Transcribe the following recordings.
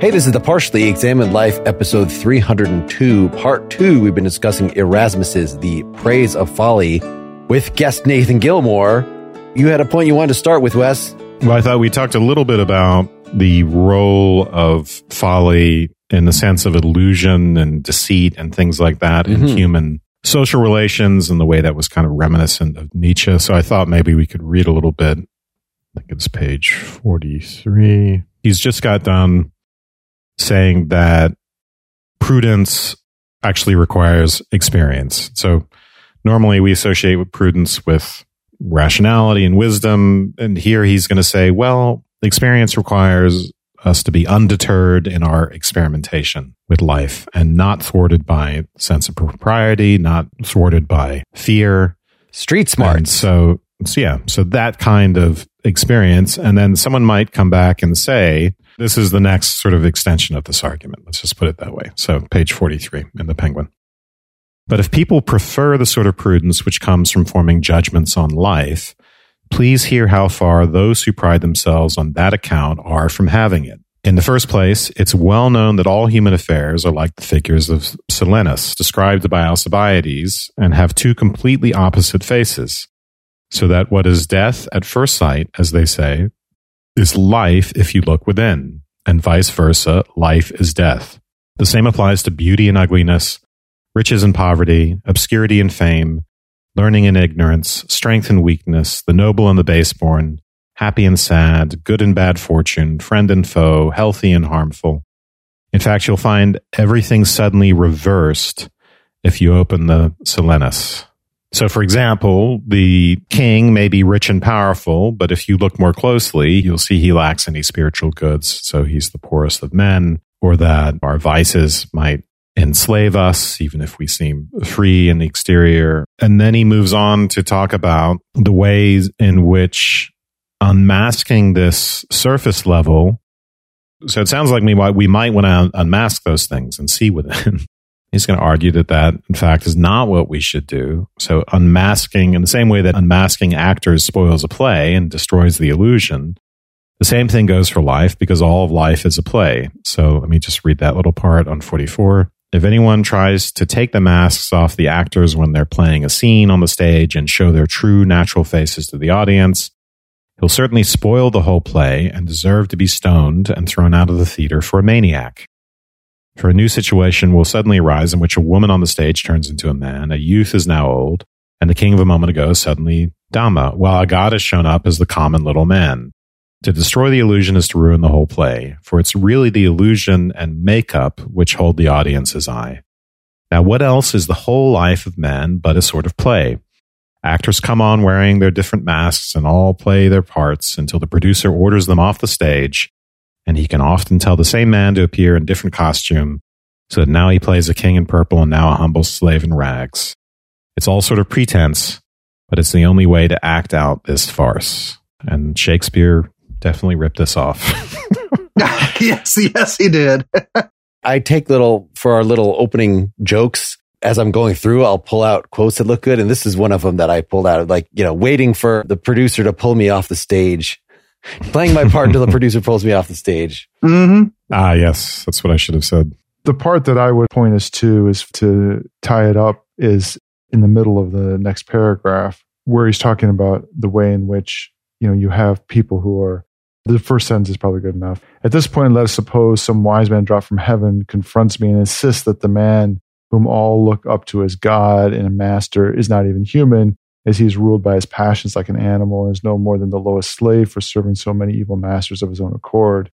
Hey, this is the Partially Examined Life, episode 302, part two. We've been discussing Erasmus's The Praise of Folly with guest Nathan Gilmour. You had a point you wanted to start with, Wes. Well, I thought we talked a little bit about the role of folly in the sense of illusion and deceit and things like that mm-hmm. in human social relations and the way that was kind of reminiscent of Nietzsche. So I thought maybe we could read a little bit. I think it's page 43. He's just got done saying that prudence actually requires experience. So normally we associate with prudence with rationality and wisdom. And here he's going to say, well, experience requires us to be undeterred in our experimentation with life and not thwarted by sense of propriety, not thwarted by fear. Street smart. So, so yeah, so that kind of experience. And then someone might come back and say, this is the next sort of extension of this argument. Let's just put it that way. So, page 43 in the Penguin. But if people prefer the sort of prudence which comes from forming judgments on life, please hear how far those who pride themselves on that account are from having it. In the first place, it's well known that all human affairs are like the figures of Silenus, described by Alcibiades, and have two completely opposite faces. So that what is death at first sight, as they say, is life if you look within, and vice versa, life is death. The same applies to beauty and ugliness, riches and poverty, obscurity and fame, learning and ignorance, strength and weakness, the noble and the baseborn, happy and sad, good and bad fortune, friend and foe, healthy and harmful. In fact, you'll find everything suddenly reversed if you open the Silenus. So, for example, the king may be rich and powerful, but if you look more closely, you'll see he lacks any spiritual goods. So he's the poorest of men, or that our vices might enslave us, even if we seem free in the exterior. And then he moves on to talk about the ways in which unmasking this surface level. So it sounds like me, we might want to unmask those things and see within. He's going to argue that that, in fact, is not what we should do. So, unmasking, in the same way that unmasking actors spoils a play and destroys the illusion, the same thing goes for life because all of life is a play. So, let me just read that little part on 44. If anyone tries to take the masks off the actors when they're playing a scene on the stage and show their true natural faces to the audience, he'll certainly spoil the whole play and deserve to be stoned and thrown out of the theater for a maniac. For a new situation will suddenly arise in which a woman on the stage turns into a man, a youth is now old, and the king of a moment ago is suddenly Dama, while a god has shown up as the common little man. To destroy the illusion is to ruin the whole play, for it's really the illusion and makeup which hold the audience's eye. Now, what else is the whole life of man but a sort of play? Actors come on wearing their different masks and all play their parts until the producer orders them off the stage and he can often tell the same man to appear in different costume, so that now he plays a king in purple and now a humble slave in rags. It's all sort of pretense, but it's the only way to act out this farce. And Shakespeare definitely ripped this off. yes, yes, he did. I take little, for our little opening jokes, as I'm going through, I'll pull out quotes that look good. And this is one of them that I pulled out, like, you know, waiting for the producer to pull me off the stage playing my part until the producer pulls me off the stage. Mm-hmm. Ah, yes, that's what I should have said. The part that I would point us to is to tie it up is in the middle of the next paragraph where he's talking about the way in which you know you have people who are the first sentence is probably good enough. At this point, let us suppose some wise man dropped from heaven confronts me and insists that the man whom all look up to as God and a master is not even human, as he is ruled by his passions like an animal and is no more than the lowest slave for serving so many evil masters of his own accord.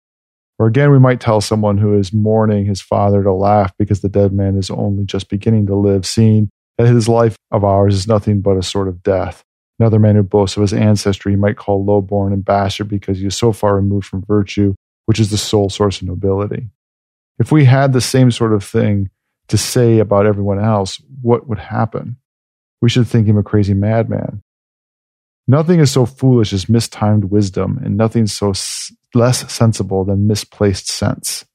Or again, we might tell someone who is mourning his father to laugh because the dead man is only just beginning to live, seeing that his life of ours is nothing but a sort of death. Another man who boasts of his ancestry he might call low-born and bastard because he is so far removed from virtue, which is the sole source of nobility. If we had the same sort of thing to say about everyone else, what would happen? We should think him a crazy madman. Nothing is so foolish as mistimed wisdom, and nothing so s- less sensible than misplaced sense.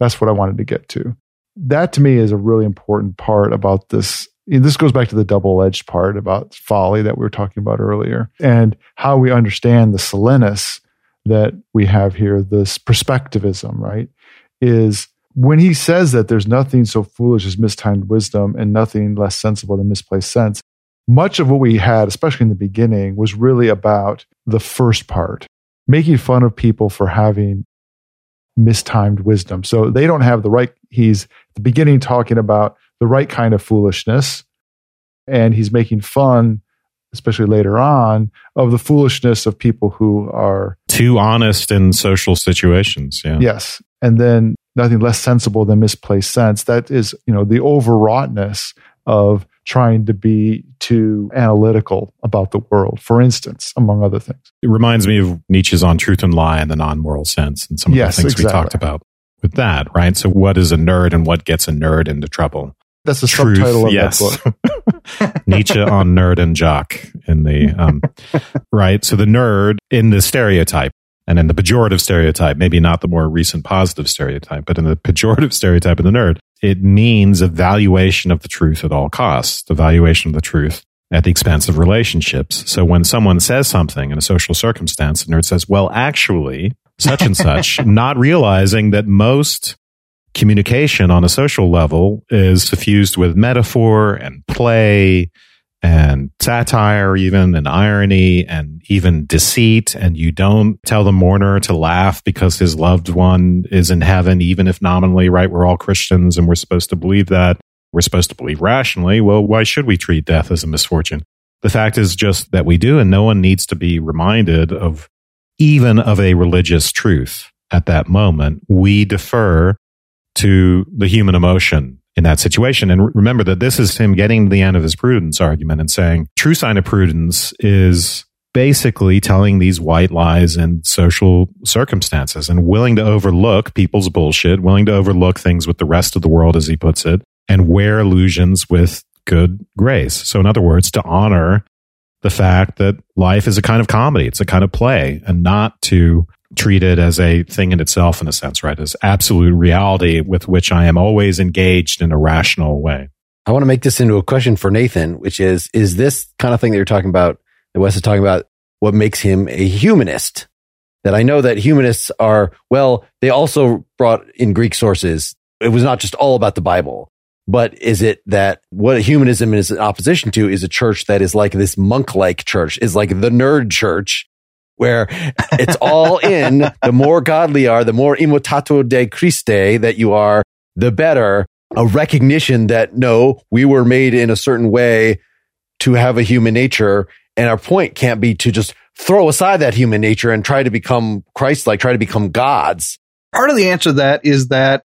That's what I wanted to get to. That to me is a really important part about this. This goes back to the double edged part about folly that we were talking about earlier and how we understand the Silenus that we have here, this perspectivism, right? is when he says that there's nothing so foolish as mistimed wisdom and nothing less sensible than misplaced sense, much of what we had, especially in the beginning, was really about the first part, making fun of people for having mistimed wisdom. So they don't have the right, he's at the beginning talking about the right kind of foolishness, and he's making fun especially later on, of the foolishness of people who are too honest in social situations. Yeah. Yes. And then nothing less sensible than misplaced sense. That is, you know, the overwroughtness of trying to be too analytical about the world, for instance, among other things. It reminds me of Nietzsche's On Truth and Lie and the non moral sense and some of yes, the things exactly. we talked about with that, right? So, what is a nerd and what gets a nerd into trouble? That's the Truth, subtitle of yes. that book. Nietzsche on nerd and jock in the um, right. So the nerd in the stereotype and in the pejorative stereotype, maybe not the more recent positive stereotype, but in the pejorative stereotype of the nerd, it means evaluation of the truth at all costs, evaluation of the truth at the expense of relationships. So when someone says something in a social circumstance, the nerd says, well, actually, such and such, not realizing that most communication on a social level is suffused with metaphor and play and satire, even and irony and even deceit. And you don't tell the mourner to laugh because his loved one is in heaven, even if nominally, right? We're all Christians and we're supposed to believe that. We're supposed to believe rationally. Well, why should we treat death as a misfortune? The fact is just that we do, and no one needs to be reminded of even of a religious truth at that moment. We defer to the human emotion in that situation. And remember that this is him getting to the end of his prudence argument and saying true sign of prudence is basically telling these white lies in social circumstances and willing to overlook people's bullshit, willing to overlook things with the rest of the world, as he puts it, and wear illusions with good grace. So, in other words, to honor the fact that life is a kind of comedy, it's a kind of play, and not to treated as a thing in itself in a sense, right? As absolute reality with which I am always engaged in a rational way. I want to make this into a question for Nathan, which is, is this kind of thing that you're talking about, that Wes is talking about, what makes him a humanist? That I know that humanists are, well, they also brought in Greek sources. It was not just all about the Bible, but is it that what humanism is in opposition to is a church that is like this monk like church, is like the nerd church where it's all in. The more godly are, the more imitatio Christi that you are, the better. A recognition that no, we were made in a certain way to have a human nature. And our point can't be to just throw aside that human nature and try to become Christ like, try to become gods. Part of the answer to that is that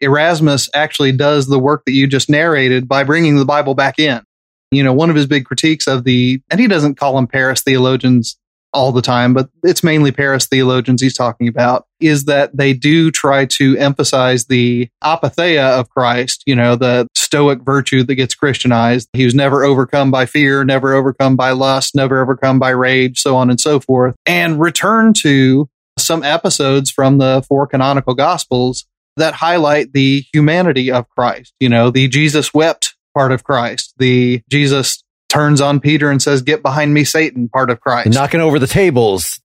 Erasmus actually does the work that you just narrated by bringing the Bible back in. You know, one of his big critiques of the, and he doesn't call them Paris theologians all the time, but it's mainly Paris theologians he's talking about, is that they do try to emphasize the apatheia of Christ, you know, the stoic virtue that gets Christianized. He was never overcome by fear, never overcome by lust, never overcome by rage, so on and so forth, and return to some episodes from the four canonical gospels that highlight the humanity of Christ, you know, the Jesus wept part of Christ, the Jesus turns on Peter and says, Get behind me, Satan, part of Christ. Knocking over the tables.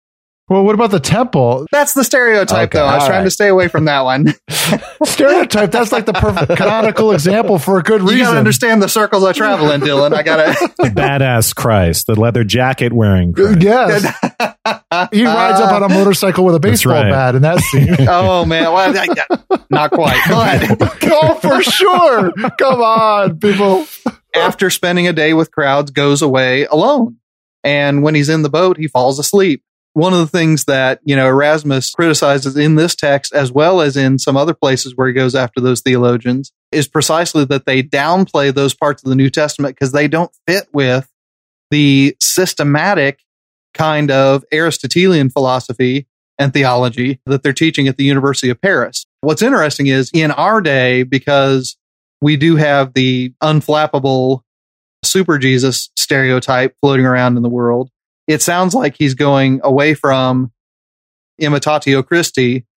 Well, what about the temple? That's the stereotype, okay, though. I was trying right. to stay away from that one. stereotype. That's like the perfect canonical example for a good reason. You gotta understand the circles I travel in, Dylan. I gotta. Badass Christ, the leather jacket wearing uh, Christ. Yes. he rides up on a motorcycle with a baseball right. bat in that scene. oh man, well, not quite. But oh, for sure. Come on, people after spending a day with crowds, goes away alone. And when he's in the boat, he falls asleep. One of the things that, you know, Erasmus criticizes in this text, as well as in some other places where he goes after those theologians, is precisely that they downplay those parts of the New Testament because they don't fit with the systematic kind of Aristotelian philosophy and theology that they're teaching at the University of Paris. What's interesting is in our day, because we do have the unflappable super Jesus stereotype floating around in the world. It sounds like he's going away from imitatio Christi.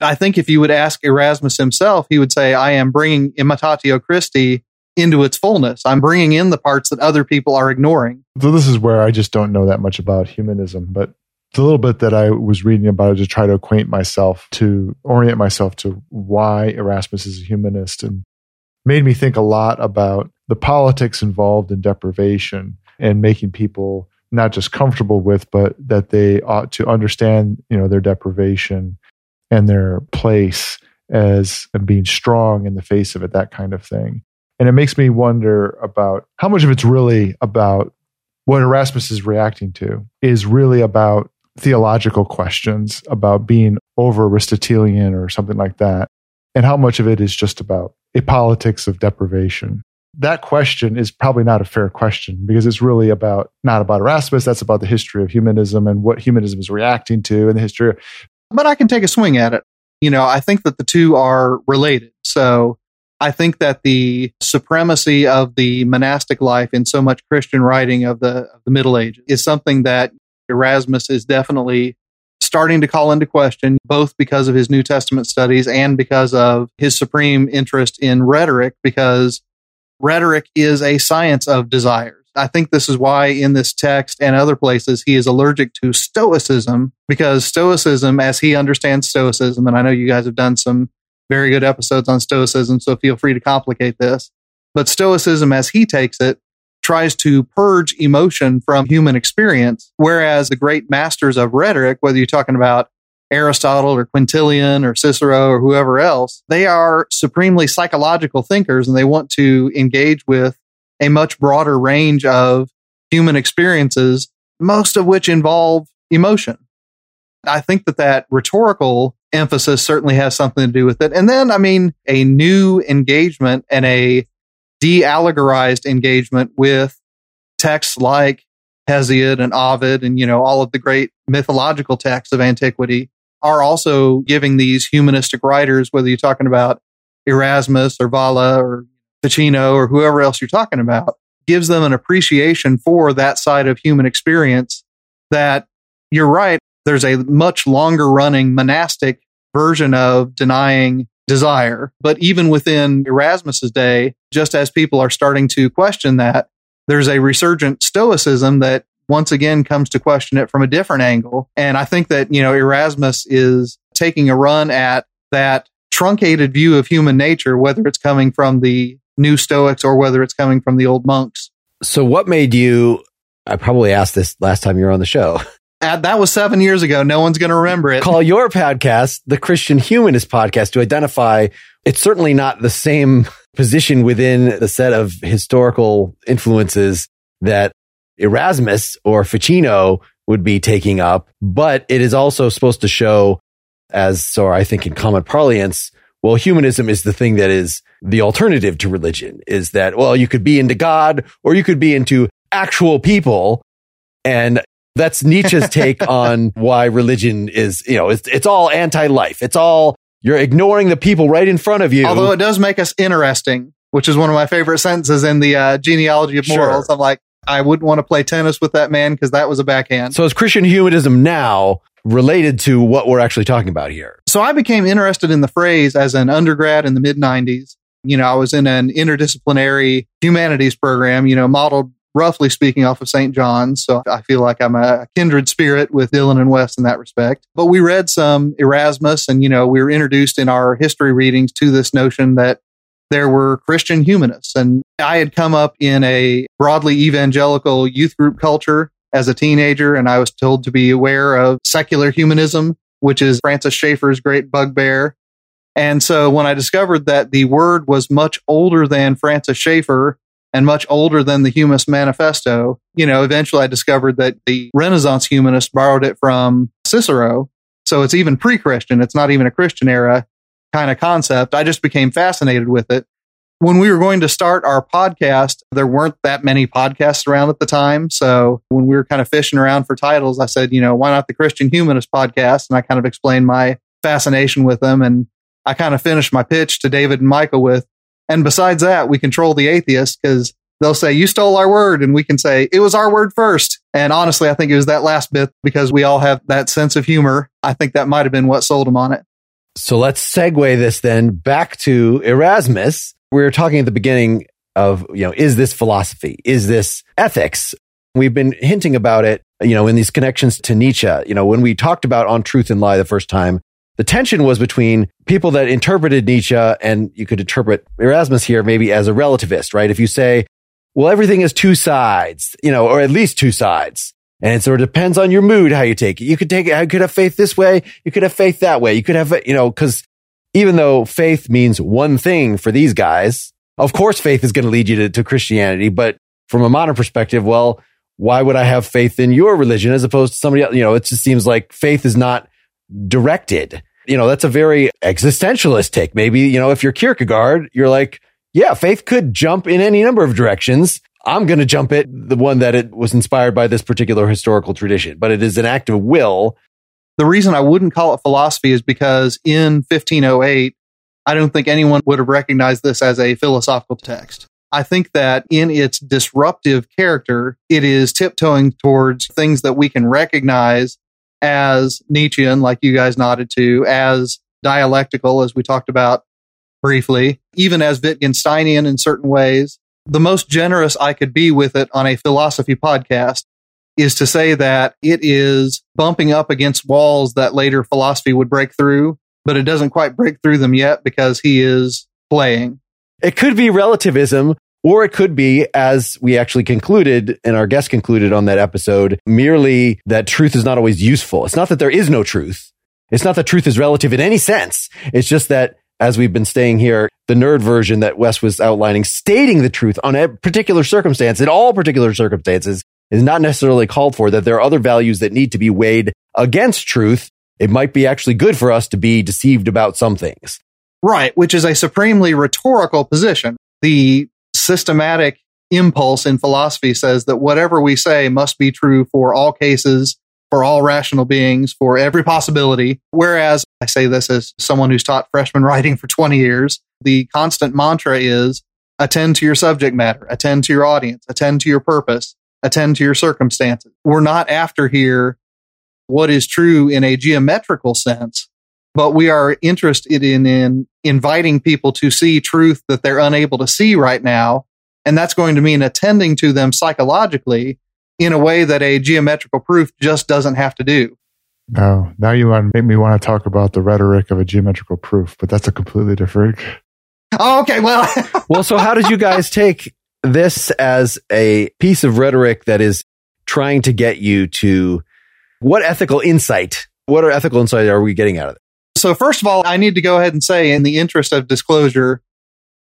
I think if you would ask Erasmus himself, he would say, I am bringing imitatio Christi into its fullness. I'm bringing in the parts that other people are ignoring. So this is where I just don't know that much about humanism, but the little bit that I was reading about it to try to acquaint myself to orient myself to why Erasmus is a humanist and made me think a lot about the politics involved in deprivation and making people not just comfortable with, but that they ought to understand, you know, their deprivation and their place as being strong in the face of it, that kind of thing. And it makes me wonder about how much of it's really about what Erasmus is reacting to is really about theological questions about being over Aristotelian or something like that, and how much of it is just about a politics of deprivation. That question is probably not a fair question because it's really about not about Erasmus. That's about the history of humanism and what humanism is reacting to and the history. But I can take a swing at it. You know, I think that the two are related. So I think that the supremacy of the monastic life in so much Christian writing of the, of the Middle Ages is something that Erasmus is definitely starting to call into question, both because of his New Testament studies and because of his supreme interest in rhetoric, because rhetoric is a science of desires. I think this is why in this text and other places he is allergic to Stoicism, because Stoicism, as he understands Stoicism, and I know you guys have done some very good episodes on Stoicism, so feel free to complicate this. But Stoicism, as he takes it, tries to purge emotion from human experience, whereas the great masters of rhetoric, whether you're talking about Aristotle or Quintilian or Cicero or whoever else, they are supremely psychological thinkers and they want to engage with a much broader range of human experiences, most of which involve emotion. I think that that rhetorical emphasis certainly has something to do with it. And then, I mean, a new engagement and a de-allegorized engagement with texts like Hesiod and Ovid and, you know, all of the great mythological texts of antiquity are also giving these humanistic writers, whether you're talking about Erasmus or Valla or Ficino or whoever else you're talking about, gives them an appreciation for that side of human experience that you're right. There's a much longer running monastic version of denying desire. But even within Erasmus's day, just as people are starting to question that, there's a resurgent stoicism that once again comes to question it from a different angle. And I think that, you know, Erasmus is taking a run at that truncated view of human nature, whether it's coming from the new Stoics or whether it's coming from the old monks. So what made you I probably asked this last time you were on the show. Uh, that was seven years ago. No one's going to remember it. Call your podcast the Christian Humanist Podcast to identify it's certainly not the same position within the set of historical influences that Erasmus or Ficino would be taking up, but it is also supposed to show, as so I think in common parlance, well, humanism is the thing that is the alternative to religion is that, well, you could be into God or you could be into actual people. And that's Nietzsche's take on why religion is, you know, it's, it's all anti-life. It's all, you're ignoring the people right in front of you. Although it does make us interesting, which is one of my favorite sentences in the uh, genealogy of morals. Sure. I'm like, I wouldn't want to play tennis with that man because that was a backhand. So is Christian humanism now related to what we're actually talking about here? So I became interested in the phrase as an undergrad in the mid 90s. You know, I was in an interdisciplinary humanities program, you know, modeled roughly speaking, off of St. John's. So I feel like I'm a kindred spirit with Dylan and Wes in that respect. But we read some Erasmus and, you know, we were introduced in our history readings to this notion that there were Christian humanists. And I had come up in a broadly evangelical youth group culture as a teenager, and I was told to be aware of secular humanism, which is Francis Schaeffer's great bugbear. And so when I discovered that the word was much older than Francis Schaeffer and much older than the Humanist Manifesto. You know, eventually I discovered that the Renaissance humanists borrowed it from Cicero. So it's even pre Christian. It's not even a Christian era kind of concept. I just became fascinated with it. When we were going to start our podcast, there weren't that many podcasts around at the time. So when we were kind of fishing around for titles, I said, you know, why not the Christian Humanist podcast? And I kind of explained my fascination with them. And I kind of finished my pitch to David and Michael with and besides that, we control the atheists because they'll say, you stole our word. And we can say, it was our word first. And honestly, I think it was that last bit because we all have that sense of humor. I think that might have been what sold them on it. So let's segue this then back to Erasmus. We were talking at the beginning of, you know, is this philosophy? Is this ethics? We've been hinting about it you know, in these connections to Nietzsche, you know, when we talked about on truth and lie the first time, the tension was between people that interpreted Nietzsche and you could interpret Erasmus here maybe as a relativist, right? If you say, well, everything is two sides, you know, or at least two sides. And so it depends on your mood, how you take it. You could take it, I could have faith this way. You could have faith that way. You could have, you know, cause even though faith means one thing for these guys, of course, faith is going to lead you to, to Christianity. But from a modern perspective, well, why would I have faith in your religion as opposed to somebody else? You know, it just seems like faith is not directed. You know, that's a very existentialist take. Maybe, you know, if you're Kierkegaard, you're like, yeah, faith could jump in any number of directions. I'm going to jump it the one that it was inspired by this particular historical tradition, but it is an act of will. The reason I wouldn't call it philosophy is because in 1508, I don't think anyone would have recognized this as a philosophical text. I think that in its disruptive character, it is tiptoeing towards things that we can recognize as Nietzschean, like you guys nodded to, as dialectical, as we talked about briefly, even as Wittgensteinian in certain ways. The most generous I could be with it on a philosophy podcast is to say that it is bumping up against walls that later philosophy would break through but it doesn't quite break through them yet because he is playing. It could be relativism, or it could be, as we actually concluded and our guest concluded on that episode, merely that truth is not always useful. It's not that there is no truth. It's not that truth is relative in any sense. It's just that as we've been staying here, the nerd version that Wes was outlining, stating the truth on a particular circumstance, in all particular circumstances, is not necessarily called for, that there are other values that need to be weighed against truth it might be actually good for us to be deceived about some things. Right, which is a supremely rhetorical position. The systematic impulse in philosophy says that whatever we say must be true for all cases, for all rational beings, for every possibility. Whereas I say this as someone who's taught freshman writing for 20 years, the constant mantra is attend to your subject matter, attend to your audience, attend to your purpose, attend to your circumstances. We're not after here what is true in a geometrical sense, but we are interested in, in inviting people to see truth that they're unable to see right now. And that's going to mean attending to them psychologically in a way that a geometrical proof just doesn't have to do. No, now you want to make me want to talk about the rhetoric of a geometrical proof, but that's a completely different. Oh, okay. Well, well, so how did you guys take this as a piece of rhetoric that is trying to get you to what ethical insight, what are ethical insight are we getting out of it? So first of all, I need to go ahead and say in the interest of disclosure,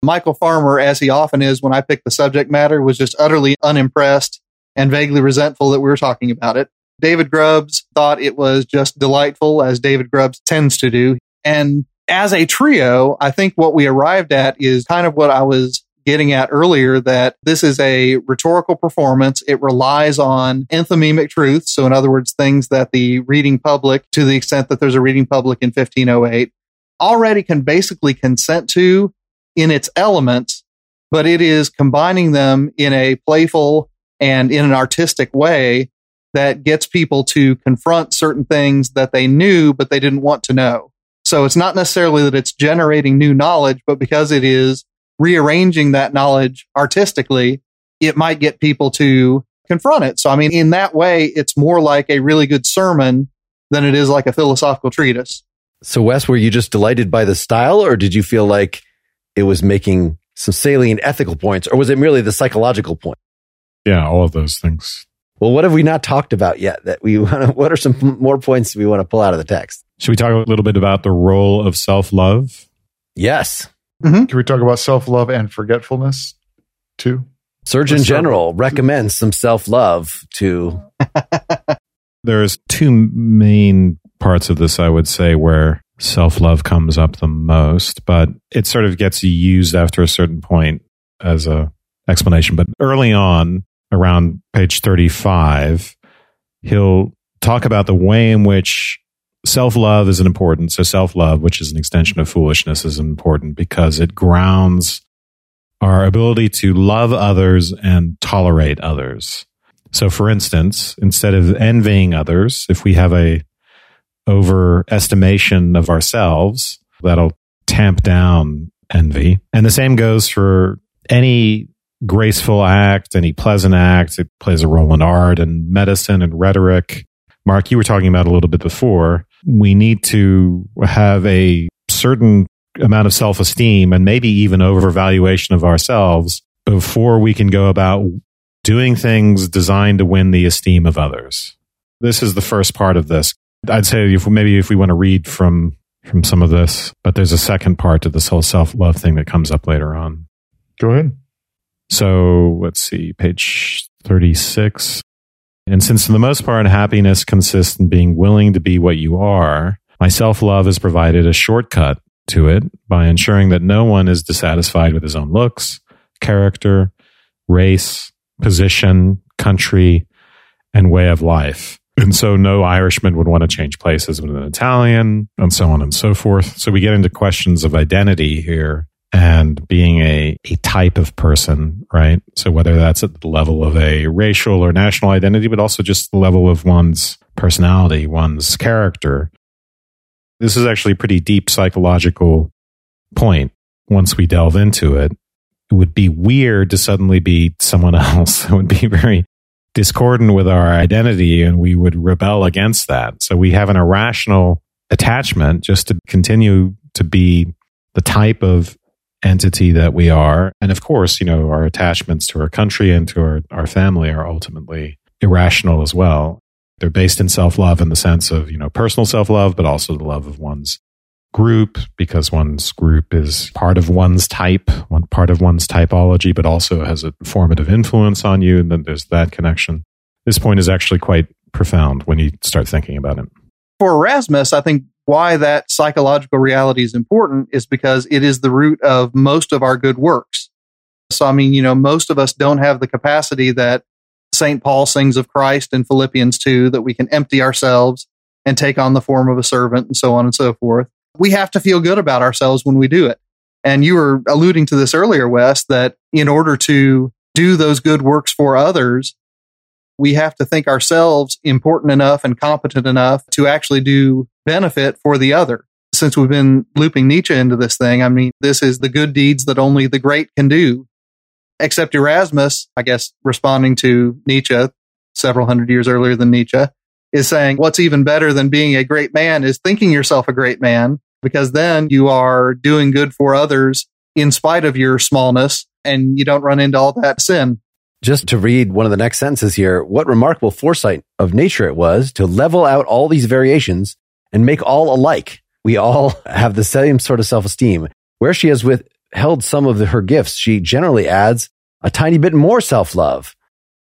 Michael Farmer, as he often is when I pick the subject matter, was just utterly unimpressed and vaguely resentful that we were talking about it. David Grubbs thought it was just delightful, as David Grubbs tends to do. And as a trio, I think what we arrived at is kind of what I was getting at earlier that this is a rhetorical performance. It relies on enthymemic truth. So, in other words, things that the reading public, to the extent that there's a reading public in 1508, already can basically consent to in its elements, but it is combining them in a playful and in an artistic way that gets people to confront certain things that they knew, but they didn't want to know. So it's not necessarily that it's generating new knowledge, but because it is rearranging that knowledge artistically, it might get people to confront it. So, I mean, in that way, it's more like a really good sermon than it is like a philosophical treatise. So, Wes, were you just delighted by the style, or did you feel like it was making some salient ethical points, or was it merely the psychological point? Yeah, all of those things. Well, what have we not talked about yet that we want to, what are some more points we want to pull out of the text? Should we talk a little bit about the role of self love? Yes. Mm-hmm. Can we talk about self love and forgetfulness too? Surgeon General recommends some self love to. There's two main parts of this, I would say, where self love comes up the most, but it sort of gets used after a certain point as a explanation. But early on, around page 35, he'll talk about the way in which self love is an important. So self love, which is an extension of foolishness, is important because it grounds our ability to love others and tolerate others. So for instance, instead of envying others, if we have a overestimation of ourselves, that'll tamp down envy. And the same goes for any graceful act, any pleasant act. It plays a role in art and medicine and rhetoric. Mark, you were talking about a little bit before. We need to have a certain amount of self esteem and maybe even overvaluation of ourselves before we can go about doing things designed to win the esteem of others. This is the first part of this. I'd say if maybe if we want to read from from some of this, but there's a second part to this whole self love thing that comes up later on. Go ahead. So let's see, page 36. And since for the most part, happiness consists in being willing to be what you are, my self love has provided a shortcut to it by ensuring that no one is dissatisfied with his own looks, character, race, position, country, and way of life. And so no Irishman would want to change places with an Italian and so on and so forth. So we get into questions of identity here and being a, a type of person, right? So whether that's at the level of a racial or national identity, but also just the level of one's personality, one's character. This is actually a pretty deep psychological point once we delve into it. It would be weird to suddenly be someone else. It would be very discordant with our identity and we would rebel against that. So we have an irrational attachment just to continue to be the type of entity that we are. And of course, you know, our attachments to our country and to our, our family are ultimately irrational as well. They're based in self love in the sense of, you know, personal self love, but also the love of one's group because one's group is part of one's type, one part of one's typology, but also has a formative influence on you. And then there's that connection. This point is actually quite profound when you start thinking about it. For Erasmus, I think why that psychological reality is important is because it is the root of most of our good works. So, I mean, you know, most of us don't have the capacity that St. Paul sings of Christ in Philippians 2 that we can empty ourselves and take on the form of a servant and so on and so forth. We have to feel good about ourselves when we do it. And you were alluding to this earlier, Wes, that in order to do those good works for others, we have to think ourselves important enough and competent enough to actually do benefit for the other. Since we've been looping Nietzsche into this thing, I mean, this is the good deeds that only the great can do. Except Erasmus, I guess, responding to Nietzsche several hundred years earlier than Nietzsche, is saying what's even better than being a great man is thinking yourself a great man, because then you are doing good for others in spite of your smallness and you don't run into all that sin. Just to read one of the next sentences here, what remarkable foresight of nature it was to level out all these variations and make all alike. We all have the same sort of self esteem. Where she has withheld some of the, her gifts, she generally adds a tiny bit more self love.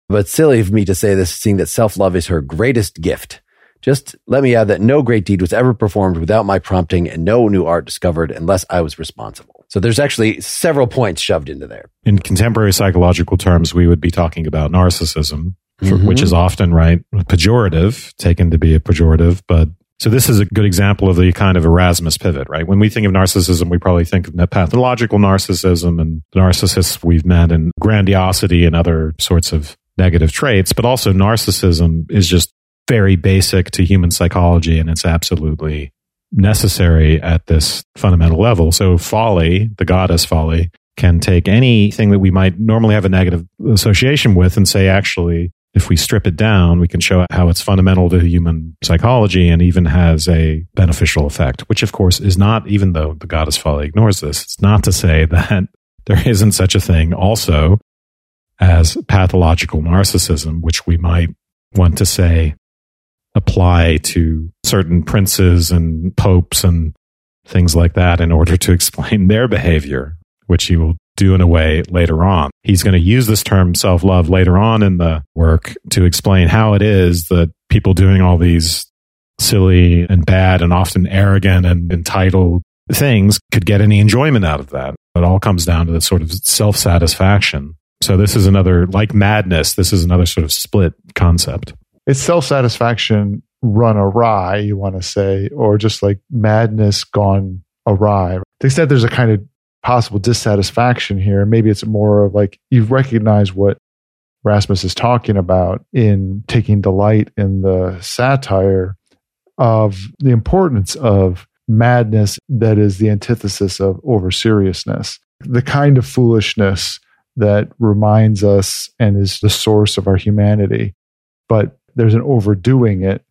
But silly of me to say this, seeing that self love is her greatest gift. Just let me add that no great deed was ever performed without my prompting and no new art discovered unless I was responsible. So there's actually several points shoved into there. In contemporary psychological terms, we would be talking about narcissism, mm-hmm. which is often, right, pejorative, taken to be a pejorative, but so this is a good example of the kind of Erasmus pivot, right? When we think of narcissism, we probably think of pathological narcissism and narcissists we've met and grandiosity and other sorts of negative traits, but also narcissism is just very basic to human psychology and it's absolutely necessary at this fundamental level. So folly, the goddess folly, can take anything that we might normally have a negative association with and say, actually, if we strip it down, we can show how it's fundamental to human psychology and even has a beneficial effect, which of course is not, even though the goddess folly ignores this, it's not to say that there isn't such a thing also as pathological narcissism, which we might want to say apply to certain princes and popes and things like that in order to explain their behavior, which he will do in a way later on. He's going to use this term self love later on in the work to explain how it is that people doing all these silly and bad and often arrogant and entitled things could get any enjoyment out of that. It all comes down to the sort of self satisfaction. So this is another, like madness, this is another sort of split concept it's self satisfaction run awry, you want to say, or just like madness gone awry. To the extent there's a kind of possible dissatisfaction here, maybe it's more of like you recognize what Rasmus is talking about in taking delight in the satire of the importance of madness that is the antithesis of over seriousness. The kind of foolishness that reminds us and is the source of our humanity. But there's an overdoing it.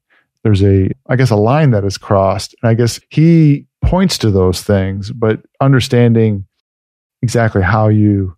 There's a, I guess, a line that is crossed. And I guess he points to those things, but understanding exactly how you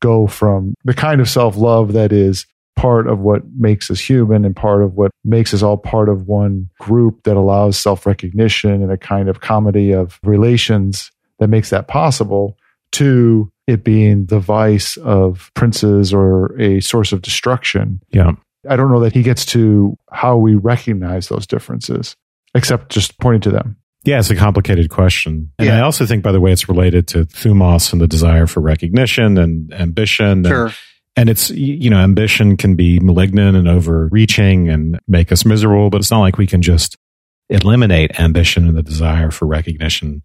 go from the kind of self love that is part of what makes us human and part of what makes us all part of one group that allows self recognition and a kind of comedy of relations that makes that possible to it being the vice of princes or a source of destruction. Yeah. I don't know that he gets to how we recognize those differences, except just pointing to them. Yeah, it's a complicated question. And Yeah. I also think, by the way, it's related to thumos and the desire for recognition and ambition. Sure. And, and it's, you know, ambition can be malignant and overreaching and make us miserable, but it's not like we can just eliminate ambition and the desire for recognition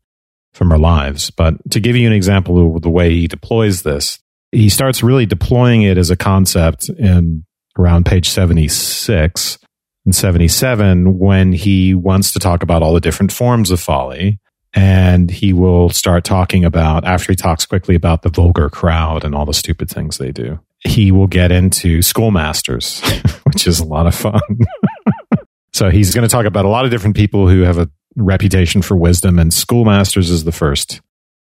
from our lives. But to give you an example of the way he deploys this, he starts really deploying it as a concept in around page 76 and 77 when he wants to talk about all the different forms of folly. And he will start talking about, after he talks quickly about the vulgar crowd and all the stupid things they do, he will get into schoolmasters, which is a lot of fun. so he's going to talk about a lot of different people who have a reputation for wisdom, and schoolmasters is the first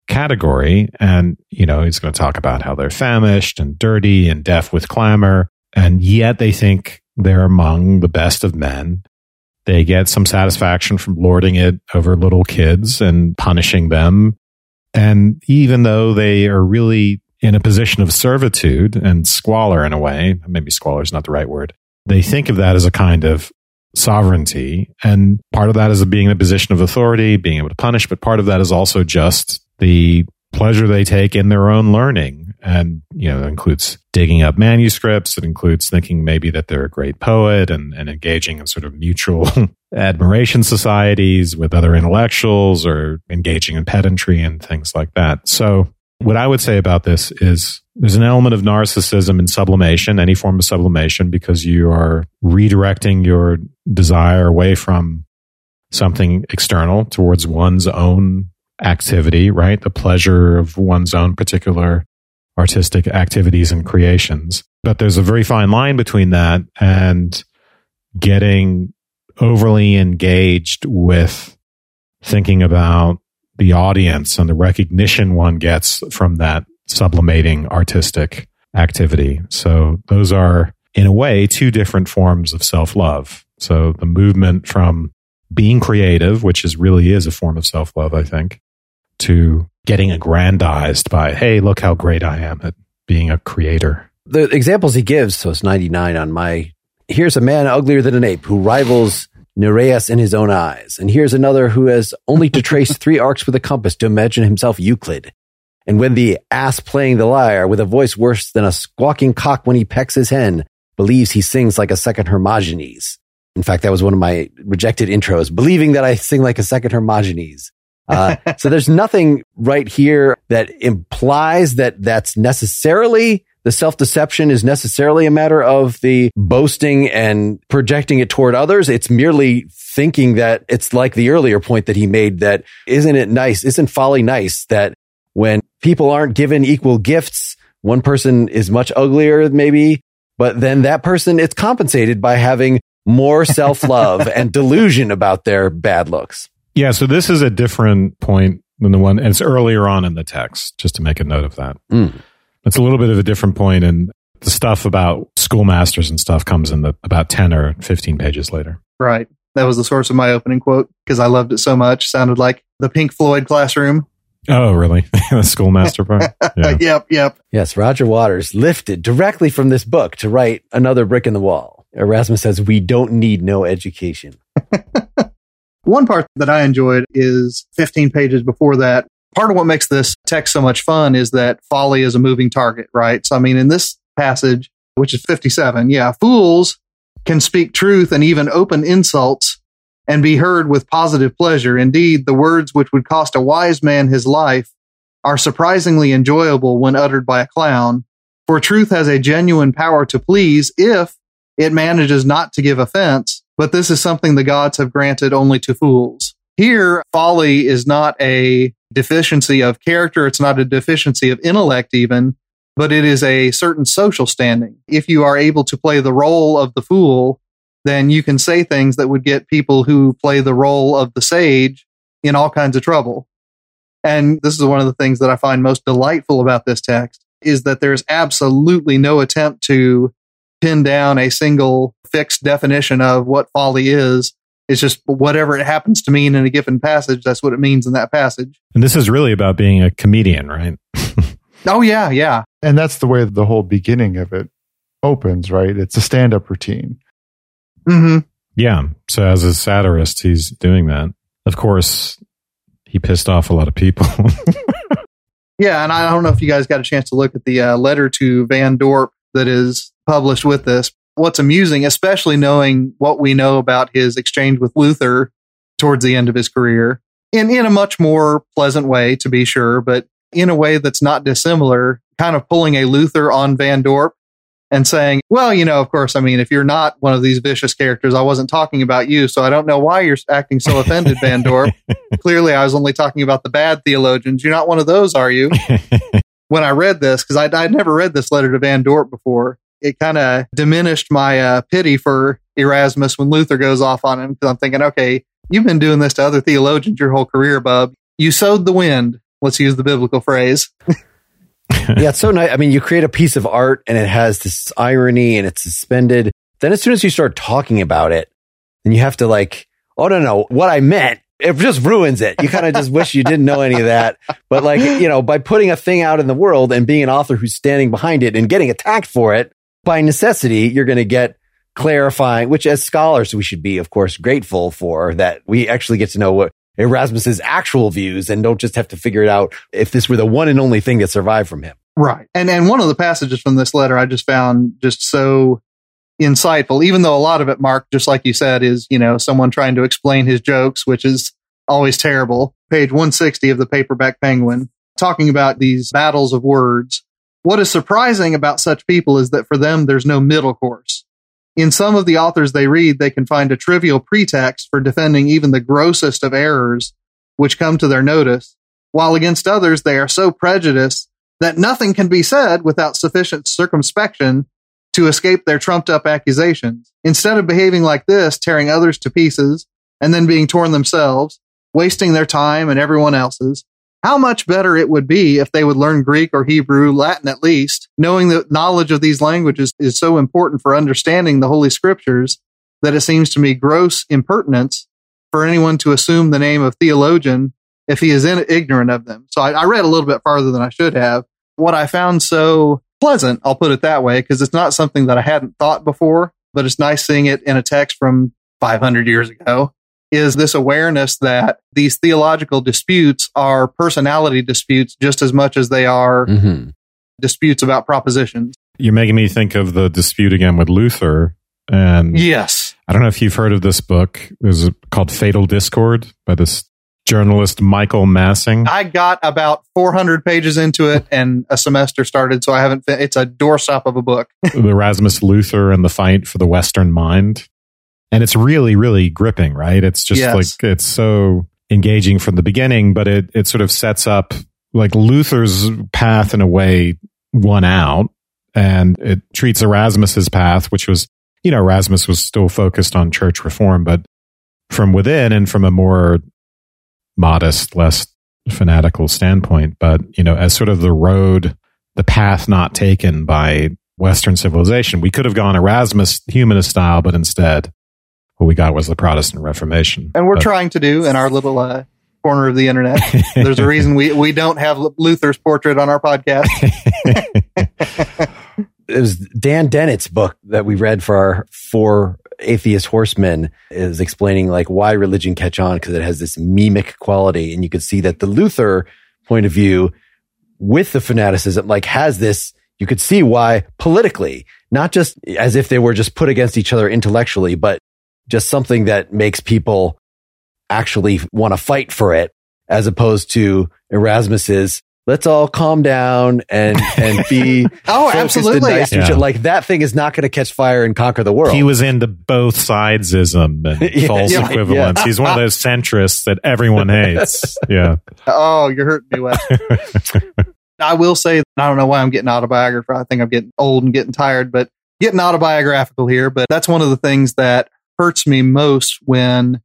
category. And, you know, he's going to talk about how they're famished and dirty and deaf with clamor. And yet they think they're among the best of men. They get some satisfaction from lording it over little kids and punishing them. And even though they are really in a position of servitude and squalor in a way, maybe squalor is not the right word, they think of that as a kind of sovereignty. And part of that is being in a position of authority, being able to punish, but part of that is also just the pleasure they take in their own learning. And, you know, it includes digging up manuscripts. It includes thinking maybe that they're a great poet and, and engaging in sort of mutual admiration societies with other intellectuals or engaging in pedantry and things like that. So what I would say about this is there's an element of narcissism in sublimation, any form of sublimation, because you are redirecting your desire away from something external towards one's own activity, right? The pleasure of one's own particular artistic activities and creations. But there's a very fine line between that and getting overly engaged with thinking about the audience and the recognition one gets from that sublimating artistic activity. So those are, in a way, two different forms of self love. So the movement from being creative, which is really is a form of self love, I think, to getting aggrandized by, hey, look how great I am at being a creator. The examples he gives, so it's 99 on my. Here's a man uglier than an ape who rivals Nereus in his own eyes. And here's another who has only to trace three arcs with a compass to imagine himself Euclid. And when the ass playing the lyre with a voice worse than a squawking cock when he pecks his hen believes he sings like a second Hermogenes. In fact, that was one of my rejected intros, believing that I sing like a second Hermogenes. Uh, so there's nothing right here that implies that that's necessarily the self deception is necessarily a matter of the boasting and projecting it toward others. It's merely thinking that it's like the earlier point that he made that isn't it nice? Isn't folly nice that when people aren't given equal gifts, one person is much uglier maybe, but then that person is compensated by having more self love and delusion about their bad looks. Yeah, so this is a different point than the one, and it's earlier on in the text, just to make a note of that. Mm. It's a little bit of a different point, and the stuff about schoolmasters and stuff comes in the about 10 or 15 pages later. Right. That was the source of my opening quote because I loved it so much. Sounded like the Pink Floyd classroom. Oh, really? the schoolmaster part? Yeah. yep, yep. Yes, Roger Waters lifted directly from this book to write another brick in the wall. Erasmus says, We don't need no education. One part that I enjoyed is 15 pages before that. Part of what makes this text so much fun is that folly is a moving target, right? So, I mean, in this passage, which is 57, yeah, fools can speak truth and even open insults and be heard with positive pleasure. Indeed, the words which would cost a wise man his life are surprisingly enjoyable when uttered by a clown. For truth has a genuine power to please if it manages not to give offense, but this is something the gods have granted only to fools. Here, folly is not a deficiency of character. It's not a deficiency of intellect even. but it is a certain social standing. If you are able to play the role of the fool, then you can say things that would get people who play the role of the sage in all kinds of trouble. And this is one of the things that I find most delightful about this text is that there's absolutely no attempt to pin down a single fixed definition of what folly is. It's just whatever it happens to mean in a given passage, that's what it means in that passage. And this is really about being a comedian, right? oh, yeah, yeah. And that's the way the whole beginning of it opens, right? It's a stand up routine. hmm Yeah. So as a satirist, he's doing that. Of course, he pissed off a lot of people. yeah. And I don't know if you guys got a chance to look at the uh, letter to Van Dorp that is published with this. What's amusing, especially knowing what we know about his exchange with Luther towards the end of his career, in, in a much more pleasant way, to be sure, but in a way that's not dissimilar, kind of pulling a Luther on Van Dorp and saying, well, you know, of course, I mean, if you're not one of these vicious characters, I wasn't talking about you. So I don't know why you're acting so offended, Van Dorp. Clearly, I was only talking about the bad theologians. You're not one of those, are you? when I read this, because I'd, I'd, never read this letter to Van Dorp before, it kind of diminished my uh, pity for Erasmus when Luther goes off on him. Because I'm thinking, okay, you've been doing this to other theologians your whole career, bub. You sowed the wind. Let's use the biblical phrase. yeah, it's so nice. I mean, you create a piece of art and it has this irony and it's suspended. Then as soon as you start talking about it, then you have to like, oh no, no, what I meant, it just ruins it. You kind of just wish you didn't know any of that. But like, you know, by putting a thing out in the world and being an author who's standing behind it and getting attacked for it, by necessity, you're going to get clarifying, which as scholars, we should be, of course, grateful for that we actually get to know what Erasmus's actual views and don't just have to figure it out if this were the one and only thing that survived from him. Right. And and one of the passages from this letter I just found just so insightful, even though a lot of it, Mark, just like you said, is, you know, someone trying to explain his jokes, which is always terrible. Page 160 of the paperback penguin, talking about these battles of words. What is surprising about such people is that for them there's no middle course. In some of the authors they read, they can find a trivial pretext for defending even the grossest of errors which come to their notice, while against others they are so prejudiced that nothing can be said without sufficient circumspection to escape their trumped up accusations. Instead of behaving like this, tearing others to pieces and then being torn themselves, wasting their time and everyone else's, how much better it would be if they would learn Greek or Hebrew, Latin at least, knowing that knowledge of these languages is so important for understanding the Holy Scriptures that it seems to me gross impertinence for anyone to assume the name of theologian if he is in, ignorant of them. So I, I read a little bit farther than I should have. What I found so pleasant, I'll put it that way, because it's not something that I hadn't thought before, but it's nice seeing it in a text from 500 years ago is this awareness that these theological disputes are personality disputes just as much as they are mm-hmm. disputes about propositions. You're making me think of the dispute again with Luther. And yes, I don't know if you've heard of this book. It was called Fatal Discord by this journalist Michael Massing. I got about 400 pages into it and a semester started, so I haven't. It's a doorstop of a book. the Erasmus Luther and the fight for the Western mind and it's really really gripping right it's just yes. like it's so engaging from the beginning but it it sort of sets up like luther's path in a way won out and it treats erasmus's path which was you know erasmus was still focused on church reform but from within and from a more modest less fanatical standpoint but you know as sort of the road the path not taken by western civilization we could have gone erasmus humanist style but instead what we got was the Protestant Reformation. And we're but, trying to do in our little uh, corner of the internet. There's a reason we, we don't have Luther's portrait on our podcast. it was Dan Dennett's book that we read for our four atheist horsemen is explaining like why religion catch on because it has this mimic quality. And you could see that the Luther point of view with the fanaticism like has this you could see why politically, not just as if they were just put against each other intellectually, but just something that makes people actually want to fight for it as opposed to Erasmus's let's all calm down and and be oh absolutely nice yeah. like that thing is not going to catch fire and conquer the world he was into both sidesism and yeah, false yeah, equivalence he's one of those centrists that everyone hates yeah oh you're hurting me Wes. I will say, I don't know why I'm getting autobiographical. I think I'm getting old and getting tired, but getting autobiographical here. But that's one of the things that hurts me most when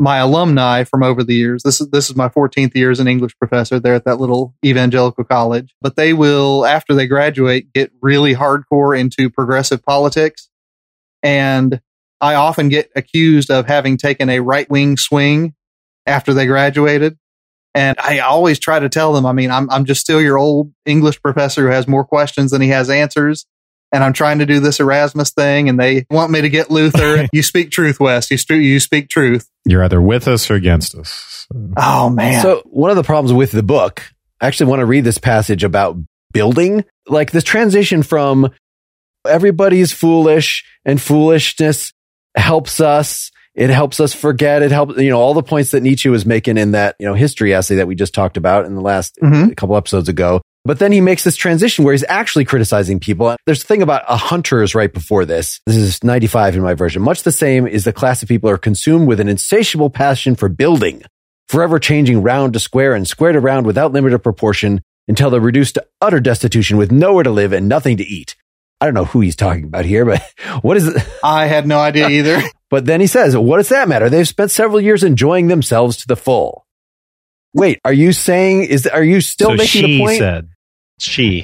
my alumni from over the years. This is this is my 14th year as an English professor there at that little evangelical college. But they will, after they graduate, get really hardcore into progressive politics. And I often get accused of having taken a right wing swing after they graduated. And I always try to tell them, I mean, I'm I'm just still your old English professor who has more questions than he has answers and I'm trying to do this Erasmus thing, and they want me to get Luther. you speak truth, Wes. You, st- you speak truth. You're either with us or against us. So. Oh man! So one of the problems with the book, I actually want to read this passage about building, like this transition from everybody's foolish and foolishness helps us. It helps us forget. It helps, you know, all the points that Nietzsche was making in that, you know, history essay that we just talked about in the last mm-hmm. couple episodes ago. But then he makes this transition where he's actually criticizing people. There's a thing about a hunters right before this. This is 95 in my version. Much the same is the class of people are consumed with an insatiable passion for building, forever changing round to square and square to round without limit or proportion until they're reduced to utter destitution with nowhere to live and nothing to eat. I don't know who he's talking about here, but what is it? I had no idea either. but then he says, what does that matter? They've spent several years enjoying themselves to the full. Wait, are you saying is are you still so making the point? Said she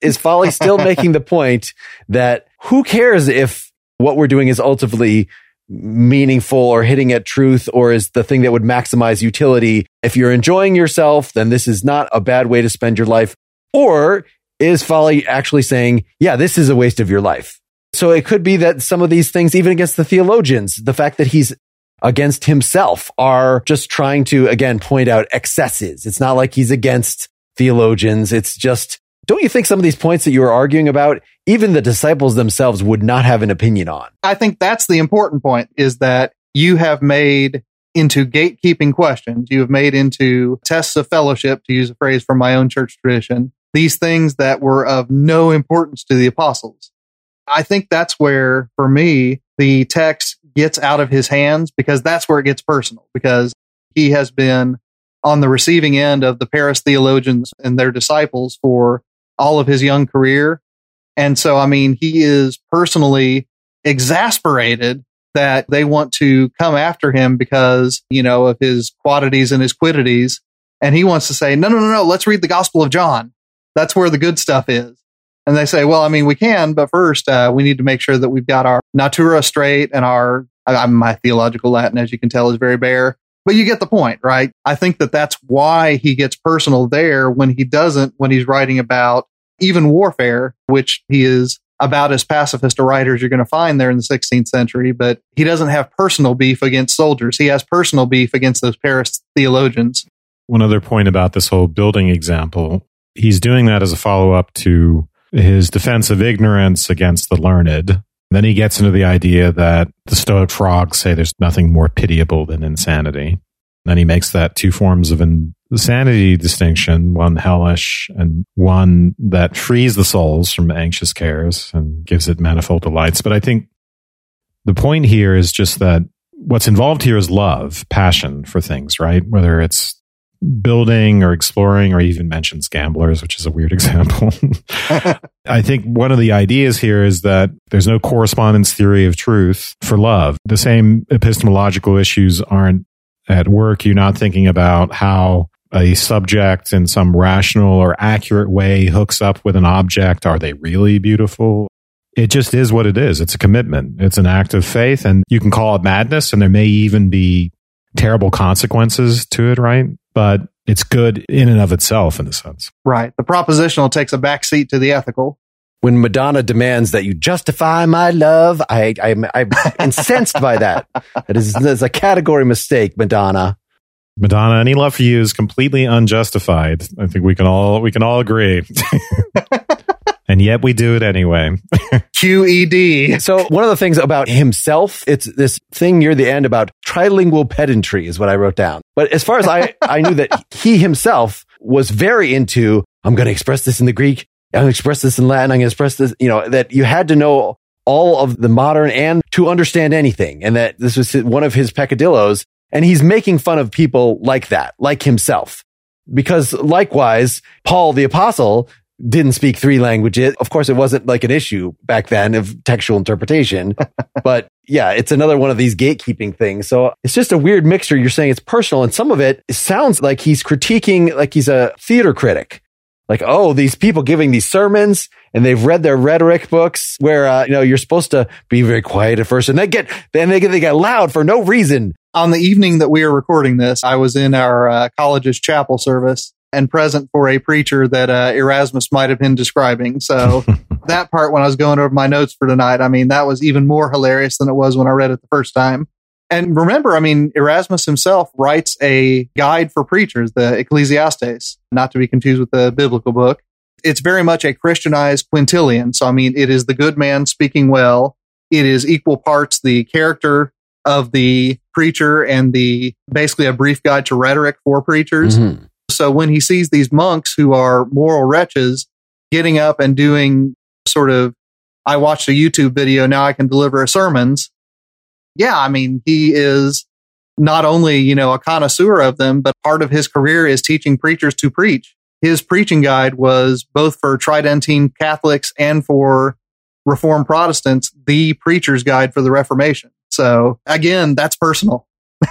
is Folly still making the point that who cares if what we're doing is ultimately meaningful or hitting at truth or is the thing that would maximize utility. If you're enjoying yourself, then this is not a bad way to spend your life. Or is Folly actually saying, yeah, this is a waste of your life? So it could be that some of these things, even against the theologians, the fact that he's against himself are just trying to, again, point out excesses. It's not like he's against theologians. It's just, don't you think some of these points that you were arguing about, even the disciples themselves would not have an opinion on? I think that's the important point is that you have made into gatekeeping questions. You have made into tests of fellowship, to use a phrase from my own church tradition, these things that were of no importance to the apostles. I think that's where, for me, the text gets out of his hands because that's where it gets personal because he has been on the receiving end of the Paris theologians and their disciples for all of his young career. And so, I mean, he is personally exasperated that they want to come after him because, you know, of his quantities and his quiddities. And he wants to say, no, no, no, no, let's read the Gospel of John. That's where the good stuff is. And they say, well, I mean, we can, but first, uh, we need to make sure that we've got our natura straight and our, I, my theological Latin, as you can tell, is very bare. But you get the point, right? I think that that's why he gets personal there when he doesn't, when he's writing about even warfare, which he is about as pacifist a writer as you're going to find there in the 16th century, but he doesn't have personal beef against soldiers. He has personal beef against those Paris theologians. One other point about this whole building example, he's doing that as a follow up to his defense of ignorance against the learned. Then he gets into the idea that the Stoic frogs say there's nothing more pitiable than insanity. Then he makes that two forms of insanity distinction, one hellish and one that frees the souls from anxious cares and gives it manifold delights. But I think the point here is just that what's involved here is love, passion for things, right? Whether it's building or exploring or even mentions gamblers, which is a weird example. I think one of the ideas here is that there's no correspondence theory of truth for love. The same epistemological issues aren't at work. You're not thinking about how a subject in some rational or accurate way hooks up with an object. Are they really beautiful? It just is what it is. It's a commitment. It's an act of faith and you can call it madness and there may even be terrible consequences to it, right? But it's good in and of itself in a sense. Right. The propositional takes a backseat to the ethical. When Madonna demands that you justify my love, I, I, I'm incensed by that. It is, it's a category mistake, Madonna. Madonna, any love for you is completely unjustified. I think we can all we can all agree. and yet we do it anyway. QED. So one of the things about himself, it's this thing near the end about trilingual pedantry is what I wrote down. But as far as I, I knew that he himself was very into, I'm going to express this in the Greek. I'm going to express this in Latin. I'm going to express this, you know, that you had to know all of the modern and to understand anything. And that this was one of his peccadillos. And he's making fun of people like that, like himself. because likewise, Paul the apostle didn't speak three languages. Of course, it wasn't like an issue back then of textual interpretation, but yeah, it's another one of these gatekeeping things. So it's just a weird mixture. You're saying it's personal and some of it sounds like he's critiquing, like he's a theater critic. Like, oh, these people giving these sermons and they've read their rhetoric books where, uh, you know, you're supposed to be very quiet at first and they get, then they get, they get loud for no reason. On the evening that we are recording this, I was in our uh, college's chapel service and present for a preacher that uh, Erasmus might have been describing. So that part, when I was going over my notes for tonight, I mean, that was even more hilarious than it was when I read it the first time. And remember, I mean, Erasmus himself writes a guide for preachers, the Ecclesiastes, not to be confused with the biblical book. It's very much a Christianized Quintilian. So, I mean, it is the good man speaking well. It is equal parts the character of the preacher and the basically a brief guide to rhetoric for preachers. Mm-hmm. So when he sees these monks who are moral wretches getting up and doing sort of, I watched a YouTube video, now I can deliver sermons. Yeah, I mean, he is not only, you know, a connoisseur of them, but part of his career is teaching preachers to preach. His preaching guide was both for Tridentine Catholics and for Reformed Protestants, the preacher's guide for the Reformation. So again, that's personal.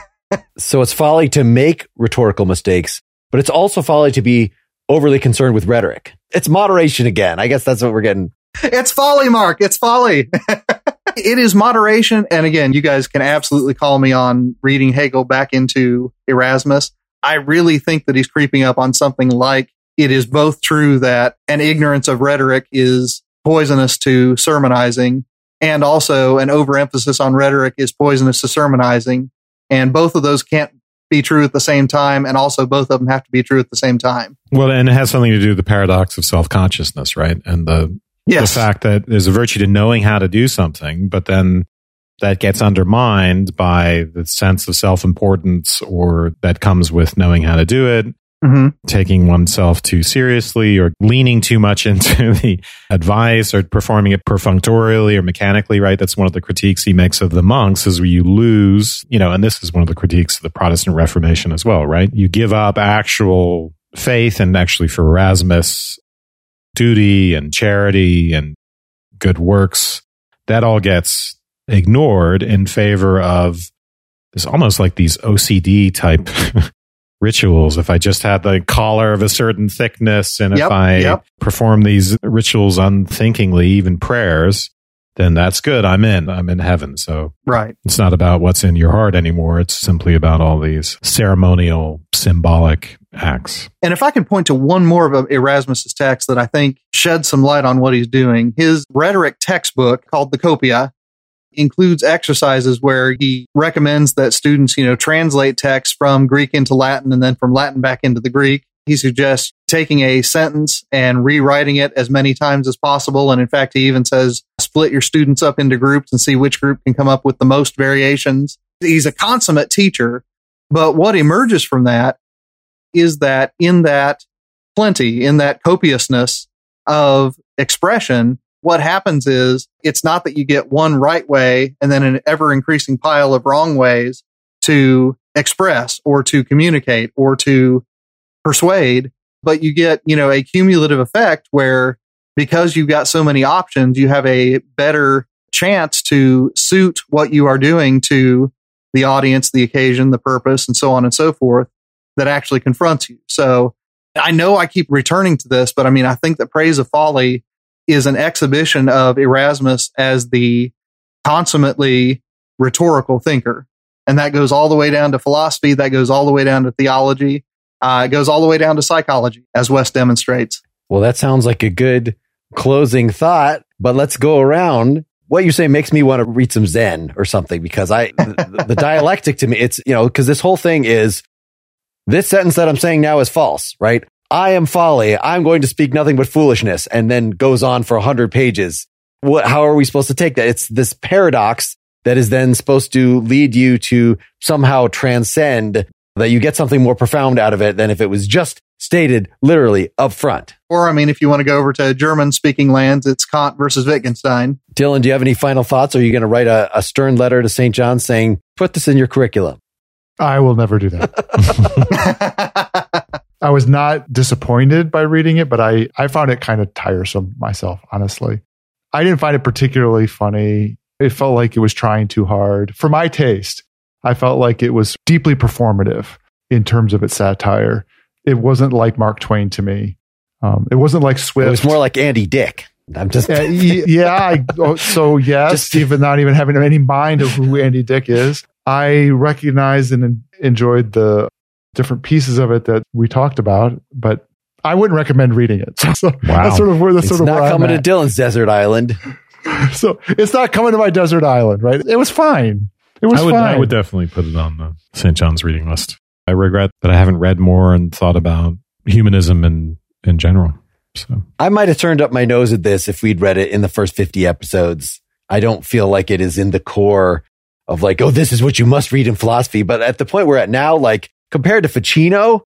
so it's folly to make rhetorical mistakes but it's also folly to be overly concerned with rhetoric. It's moderation again. I guess that's what we're getting. It's folly, Mark. It's folly. it is moderation. And again, you guys can absolutely call me on reading Hegel back into Erasmus. I really think that he's creeping up on something like it is both true that an ignorance of rhetoric is poisonous to sermonizing and also an overemphasis on rhetoric is poisonous to sermonizing. And both of those can't be true at the same time, and also both of them have to be true at the same time. Well, and it has something to do with the paradox of self consciousness, right? And the yes. the fact that there's a virtue to knowing how to do something, but then that gets undermined by the sense of self importance or that comes with knowing how to do it mm-hmm. taking oneself too seriously or leaning too much into the advice or performing it perfunctorily or mechanically, right? That's one of the critiques he makes of the monks is where you lose, you know, and this is one of the critiques of the Protestant Reformation as well, right? You give up actual faith and actually for Erasmus, duty and charity and good works. That all gets ignored in favor of it's almost like these OCD type rituals. If I just had the collar of a certain thickness and yep, if I yep. perform these rituals unthinkingly, even prayers, then that's good. I'm in. I'm in heaven. So right. it's not about what's in your heart anymore. It's simply about all these ceremonial, symbolic acts. And if I can point to one more of Erasmus's text that I think sheds some light on what he's doing, his rhetoric textbook called the Copia includes exercises where he recommends that students, you know, translate text from Greek into Latin and then from Latin back into the Greek. He suggests taking a sentence and rewriting it as many times as possible. And in fact, he even says split your students up into groups and see which group can come up with the most variations. He's a consummate teacher, but what emerges from that is that in that plenty, in that copiousness of expression, what happens is it's not that you get one right way and then an ever increasing pile of wrong ways to express or to communicate or to persuade, but you get, you know, a cumulative effect where because you've got so many options, you have a better chance to suit what you are doing to the audience, the occasion, the purpose, and so on and so forth that actually confronts you. So I know I keep returning to this, but I mean, I think that Praise of Folly is an exhibition of Erasmus as the consummately rhetorical thinker. And that goes all the way down to philosophy. That goes all the way down to theology. Uh, it goes all the way down to psychology, as Wes demonstrates. Well, that sounds like a good closing thought, but let's go around. What you say makes me want to read some Zen or something because I, the, the dialectic to me, it's, you know, because this whole thing is this sentence that I'm saying now is false, right? I am folly. I'm going to speak nothing but foolishness and then goes on for a hundred pages. What, how are we supposed to take that? It's this paradox that is then supposed to lead you to somehow transcend that you get something more profound out of it than if it was just stated literally up front. Or, I mean, if you want to go over to German speaking lands, it's Kant versus Wittgenstein. Dylan, do you have any final thoughts? Are you going to write a, a stern letter to St. John saying, put this in your curriculum? I will never do that. I was not disappointed by reading it, but I, I found it kind of tiresome myself, honestly. I didn't find it particularly funny. It felt like it was trying too hard. For my taste, I felt like it was deeply performative in terms of its satire. It wasn't like Mark Twain to me. Um, it wasn't like Swift. It was more like Andy Dick. I'm just uh, yeah. I, oh, so yes, just, even not even having any mind of who Andy Dick is, I recognized and enjoyed the different pieces of it that we talked about, but I wouldn't recommend reading it. So wow. that's sort of where that's it's sort of not coming to Dylan's desert island. so it's not coming to my desert island, right? It was fine. It was I would, fine. I would definitely put it on the St. John's reading list. I regret that I haven't read more and thought about humanism in, in general. So I might have turned up my nose at this if we'd read it in the first 50 episodes. I don't feel like it is in the core of like, oh, this is what you must read in philosophy. But at the point we're at now, like compared to Ficino,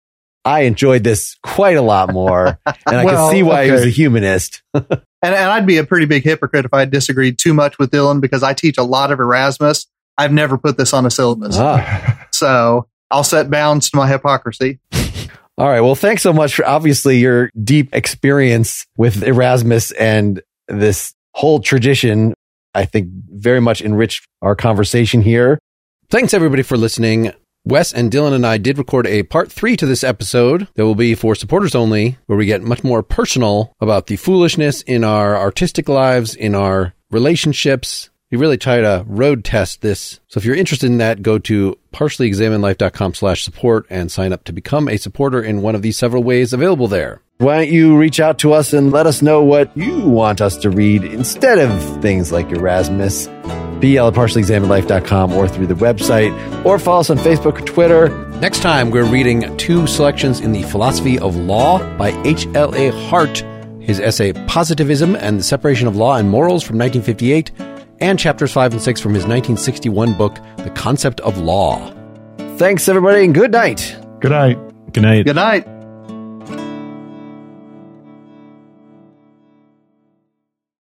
I enjoyed this quite a lot more. And I well, can see why okay. he was a humanist. and, and I'd be a pretty big hypocrite if I disagreed too much with Dylan because I teach a lot of Erasmus. I've never put this on a syllabus. Ah. So I'll set bounds to my hypocrisy. All right. Well, thanks so much for obviously your deep experience with Erasmus and this whole tradition. I think very much enriched our conversation here. Thanks everybody for listening. Wes and Dylan and I did record a part three to this episode that will be for supporters only, where we get much more personal about the foolishness in our artistic lives, in our relationships. We really try to road test this. So if you're interested in that, go to partiallyexaminedlife.com slash support and sign up to become a supporter in one of these several ways available there. Why don't you reach out to us and let us know what you want us to read instead of things like Erasmus? BL at partiallyexaminedlife.com or through the website, or follow us on Facebook or Twitter. Next time, we're reading two selections in the Philosophy of Law by H.L.A. Hart, his essay Positivism and the Separation of Law and Morals from 1958, and chapters 5 and 6 from his 1961 book, The Concept of Law. Thanks, everybody, and good night. Good night. Good night. Good night.